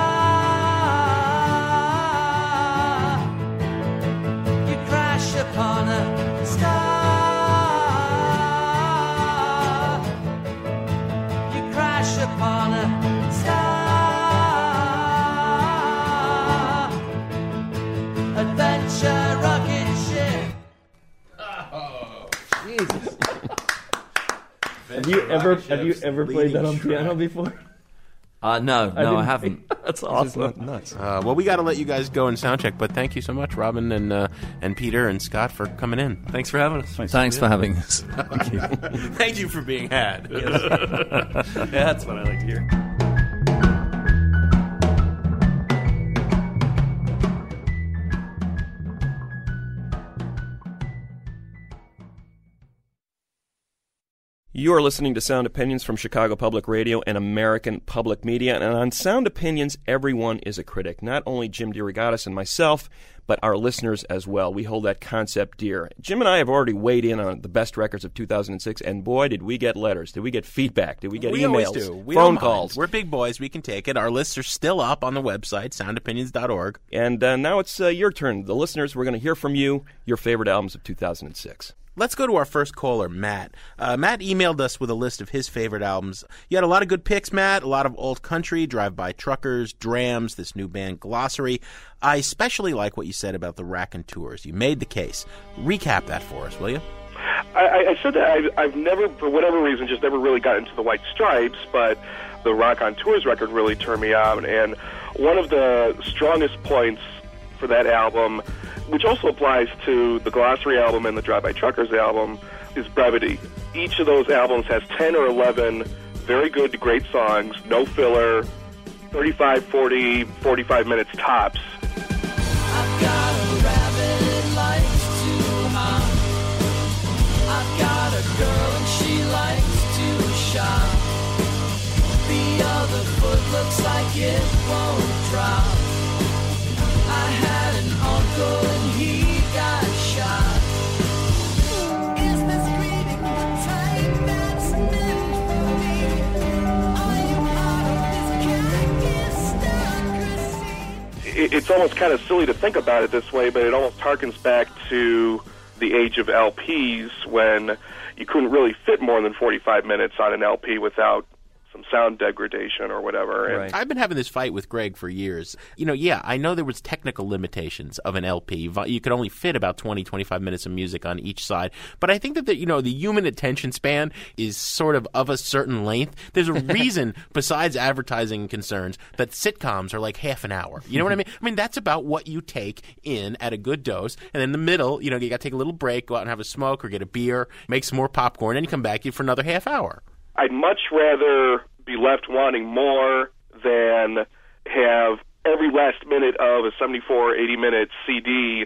You crash upon a star. You crash upon a star. Adventure rocket ship. Oh, Jesus. Have you ever have you ever played that on piano before? Uh, no, no, I, didn't haven't. That's awesome. nuts. Uh, well, we got to let you guys go and sound check, but thank you so much, Robyn and uh, and Peter and Scott for coming in. Thanks for having us. Thanks for having us. Thank you. thank you for being had. yeah, that's what I like to hear. You are listening to Sound Opinions from Chicago Public Radio and American Public Media. And on Sound Opinions, everyone is a critic. Not only Jim DeRogatis and myself, but our listeners as well. We hold that concept dear. Jim and I have already weighed in on the best records of 2006, and boy, did we get letters. Did we get feedback? Did we get we emails? always do. We phone calls? We're big boys. We can take it. Our lists are still up on the website, soundopinions.org. And uh, now it's uh, your turn. The listeners, we're going to hear from you your favorite albums of 2006. Let's go to our first caller, Matt. Uh, Matt emailed us with a list of his favorite albums. You had a lot of good picks, Matt. A lot of old country, Drive By Truckers, Drams, this new band Glossary. I especially like what you said about the Raconteurs. You made the case. Recap that for us, will you? I, I- said that I've, I've never, for whatever reason, just never really got into the White Stripes, but the Raconteurs record really turned me on. And one of the strongest points for that album, which also applies to the Glossary album and the Drive By Truckers album, is brevity. Each of those albums has 10 or 11 very good to great songs, no filler, 35, 40, 45 minutes tops. I've got a girl and she likes to shop. The other foot looks like it won't drop. It's almost kind of silly to think about it this way, but it almost harkens back to the age of LPs when you couldn't really fit more than 45 minutes on an LP without some sound degradation or whatever. And I've been having this fight with Greg for years. You know, yeah, I know there was technical limitations of an LP. You could only fit about 20, 25 minutes of music on each side. But I think that, the, you know, the human attention span is sort of of a certain length. There's a reason, besides advertising concerns, that sitcoms are like half an hour. You know what I mean? I mean, that's about what you take in at a good dose. And in the middle, you know, you got to take a little break, go out and have a smoke or get a beer, make some more popcorn, and you come back for another half hour. I'd much rather be left wanting more than have every last minute of a 74, 80 minute CD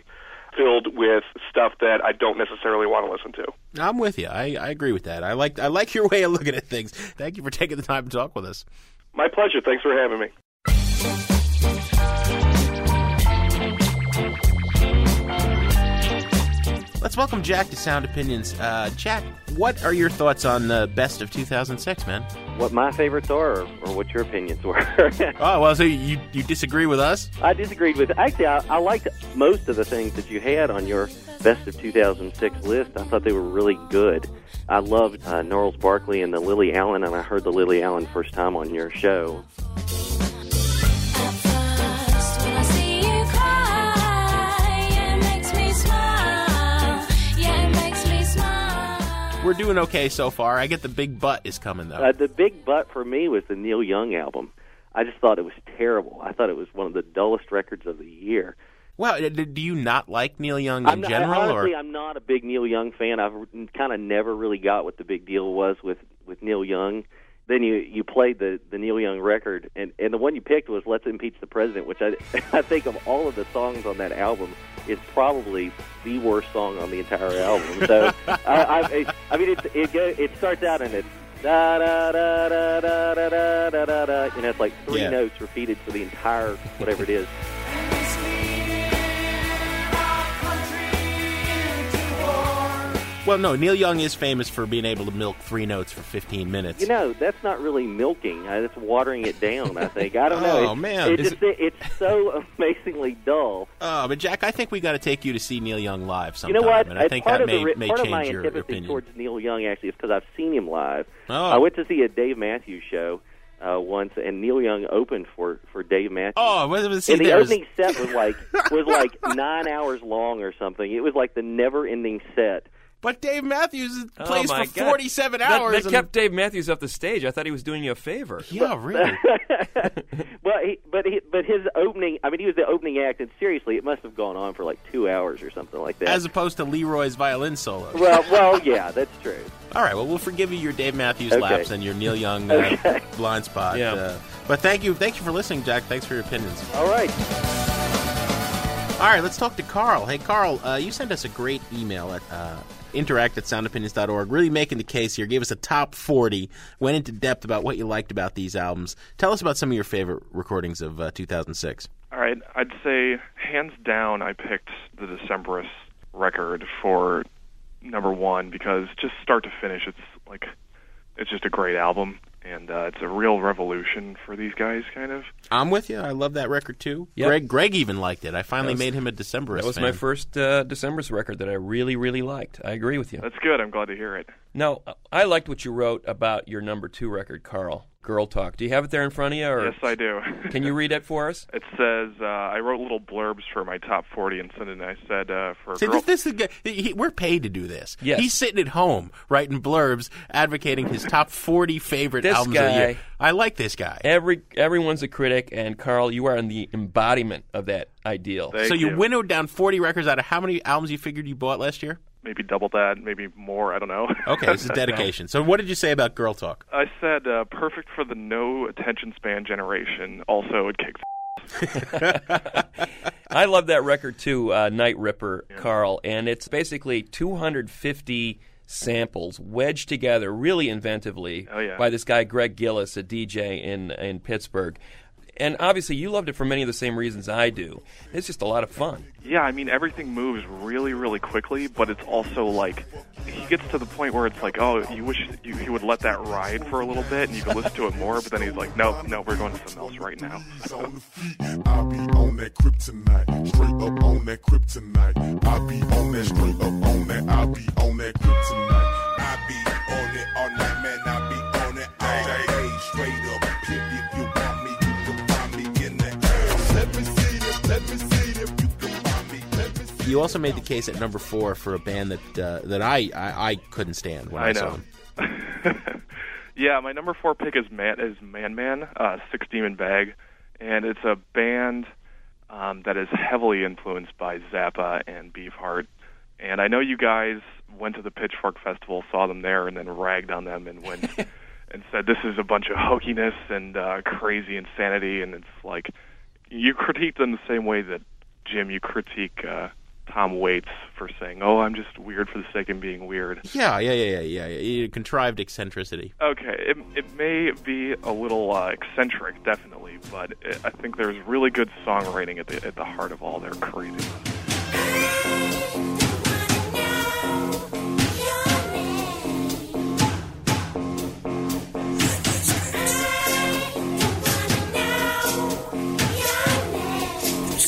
filled with stuff that I don't necessarily want to listen to. I'm with you. I, I agree with that. I like I like your way of looking at things. Thank you for taking the time to talk with us. My pleasure. Thanks for having me. Let's welcome Jack to Sound Opinions. Uh, Jack, what are your thoughts on the best of 2006, man? What my favorites are, or, or what your opinions were. Oh well, so you you disagree with us? I disagreed with. Actually, I, I liked most of the things that you had on your best of 2006 list. I thought they were really good. I loved uh, Gnarls Barkley and the Lily Allen, and I heard the Lily Allen first time on your show. We're doing okay so far. I get the big butt is coming though. Uh, the big butt for me was the Neil Young album. I just thought it was terrible. I thought it was one of the dullest records of the year. Well, do you not like Neil Young in I'm not, general, honestly, or I'm not a big Neil Young fan. I've kind of never really got what the big deal was with with Neil Young. Then you you played the the Neil Young record, and and the one you picked was "Let's Impeach the President," which I I think of all of the songs on that album is probably the worst song on the entire album. So I, I I mean it it go, it starts out and it's da da da da da da da da da. You know, it's like three Yeah. notes repeated for the entire whatever it is. Well, no. Neil Young is famous for being able to milk three notes for 15 minutes. You know, that's not really milking. That's watering it down. I think. I don't know. Oh, man. it Is just, it's so amazingly dull. Oh, but Jack, I think we got to take you to see Neil Young live sometime. You know what? and I think part that of the may, re- may part of my change your antipathy opinion. towards Neil Young actually is because I've seen him live. Oh. I went to see a Dave Matthews show uh, once, and Neil Young opened for for Dave Matthews. Oh, well, well, see, and the opening set was like was like nine hours long or something. It was like the never-ending set. But Dave Matthews Oh, plays my for God. 47 That- hours. That, and- kept Dave Matthews off the stage. I thought he was doing you a favor. Yeah, really. Well, he, but he, but his opening. I mean, he was the opening act, and seriously, it must have gone on for like two hours or something like that. As opposed to Leroy's violin solo. well, well, yeah, that's true. All right, well, we'll forgive you your Dave Matthews Okay. laps and your Neil Young uh, Okay. blind spot. Yeah. Uh, but thank you, thank you for listening, Jack. Thanks for your opinions. All right. All right, let's talk to Carl. Hey, Carl, uh, you sent us a great email at uh, interact at soundopinions.org, really making the case here. Gave us a top 40, went into depth about what you liked about these albums. Tell us about some of your favorite recordings of uh, 2006. All right, I'd say hands down, I picked the Decemberist record for number one because just start to finish, it's like it's just a great album, and uh, it's a real revolution for these guys, kind of. I'm with you. I love that record too. Yep. Greg, Greg even liked it. I finally was- made him a Decemberist. That was fan. my first uh, December's record that I really, really liked. I agree with you. That's good. I'm glad to hear it. Now, I liked what you wrote about your number two record, Carl. Girl Talk. Do you have it there in front of you? Or Yes, I do. Can you read it for us? It says uh, I wrote little blurbs for my top 40 and sent it. And I said uh, for See, girl- this, this is good. He, we're paid to do this. Yes. He's sitting at home writing blurbs, advocating his top 40 favorite This albums of the year. I like this guy. Every everyone's a critic, and Carl, you are in the embodiment of that ideal. so you, winnowed down 40 records out of how many albums you figured you bought last year? Maybe double that, maybe more. I don't know. Okay, this is dedication. So what did you say about Girl Talk? I said uh, perfect for the no attention span generation. Also, it kicks. I love that record too, uh, Night Ripper, Carl, and it's basically 250 samples wedged together really inventively Oh, yeah. by this guy Greg Gillis, a DJ in in Pittsburgh. And obviously, you loved it for many of the same reasons I do. It's just a lot of fun. Yeah, I mean everything moves really, really quickly, but it's also like he gets to the point where it's like, oh, you wish you, he would let that ride for a little bit, and you could listen to it more. But then he's like, no, no, we're going to something else right now. I'll be on that kryptonite, straight up on that kryptonite. I'll be on that straight up on that. I be on that kryptonite. I be on it all night, man. I'll be on it all day, straight You also made the case at number four for a band that uh, that I, I, I couldn't stand when I, I saw them. Yeah, my number four pick is Man is Man Man, uh, Six Demon Bag, and it's a band um, that is heavily influenced by Zappa and Beefheart. And I know you guys went to the Pitchfork Festival, saw them there, and then ragged on them and went and said this is a bunch of hokiness and uh, crazy insanity. And it's like you critique them the same way that Jim, you critique uh, Tom Waits for saying, "Oh, I'm just weird for the sake of being weird." Yeah, yeah, yeah, yeah, yeah. yeah. Contrived eccentricity. Okay, it, it may be a little uh, eccentric, definitely, but it, I think there's really good songwriting at the at the heart of all their craziness.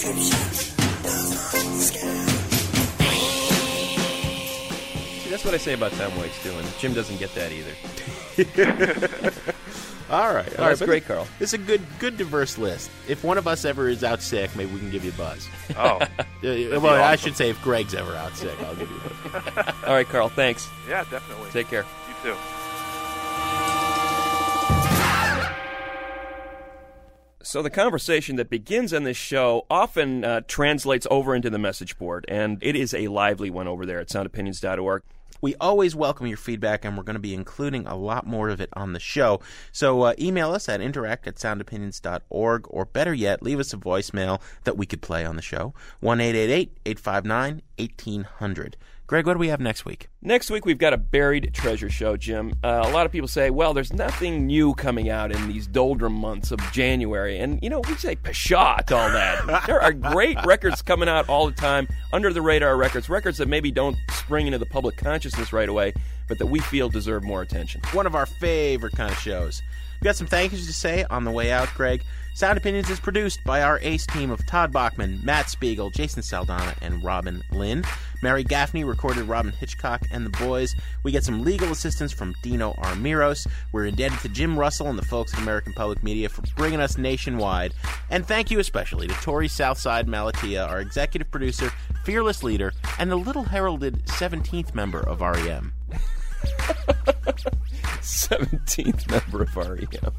See, that's what I say about Tom Waits too, and Jim doesn't get that either. All right, all Well, right. that's but great, Carl. It's a good, good, diverse list. If one of us ever is out sick, maybe we can give you a buzz. Oh, Uh, well, be I should say if Greg's ever out sick, I'll give you a buzz. All right, Carl. Thanks. Yeah, definitely. Take care. You too. So the conversation that begins on this show often uh, translates over into the message board, and it is a lively one over there at soundopinions.org. We always welcome your feedback, and we're going to be including a lot more of it on the show. So uh, email us at interact at soundopinions.org, or better yet, leave us a voicemail that we could play on the show 1 859 1800. Greg, what do we have next week? Next week, we've got a buried treasure show, Jim. Uh, a lot of people say, well, there's nothing new coming out in these doldrum months of January. And, you know, we say pshaw to all that. there are great records coming out all the time, under the radar records, records that maybe don't spring into the public consciousness right away, but that we feel deserve more attention. One of our favorite kind of shows. We got some thank yous to say on the way out, Greg. Sound Opinions is produced by our ace team of Todd Bachman, Matt Spiegel, Jason Saldana, and Robin Lynn. Mary Gaffney recorded Robyn Hitchcock and the boys. We get some legal assistance from Dino Armiros. We're indebted to Jim Russell and the folks at American Public Media for bringing us nationwide. And thank you especially to Torey Southside Malatia, our executive producer, fearless leader, and the little heralded 17th member of REM. 17th member of REM.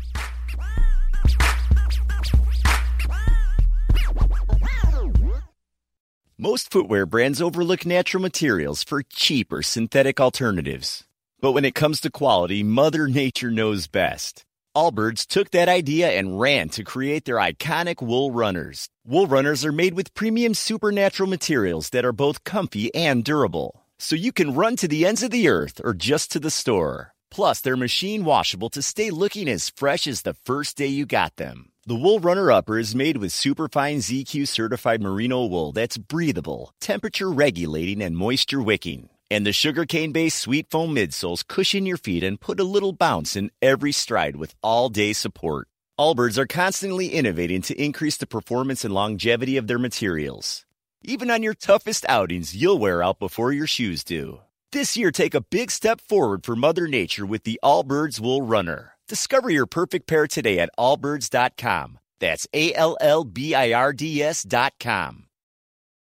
Most footwear brands overlook natural materials for cheaper synthetic alternatives. But when it comes to quality, Mother Nature knows best. Allbirds took that idea and ran to create their iconic wool runners. Wool runners are made with premium supernatural materials that are both comfy and durable. So you can run to the ends of the earth or just to the store. Plus, they're machine washable to stay looking as fresh as the first day you got them. The Wool Runner Upper is made with superfine ZQ certified merino wool that's breathable, temperature regulating, and moisture wicking. And the sugarcane based sweet foam midsoles cushion your feet and put a little bounce in every stride with all day support. Allbirds are constantly innovating to increase the performance and longevity of their materials. Even on your toughest outings, you'll wear out before your shoes do. This year, take a big step forward for Mother Nature with the Allbirds Wool Runner. Discover your perfect pair today at allbirds.com. That's A L L B I R D S.com.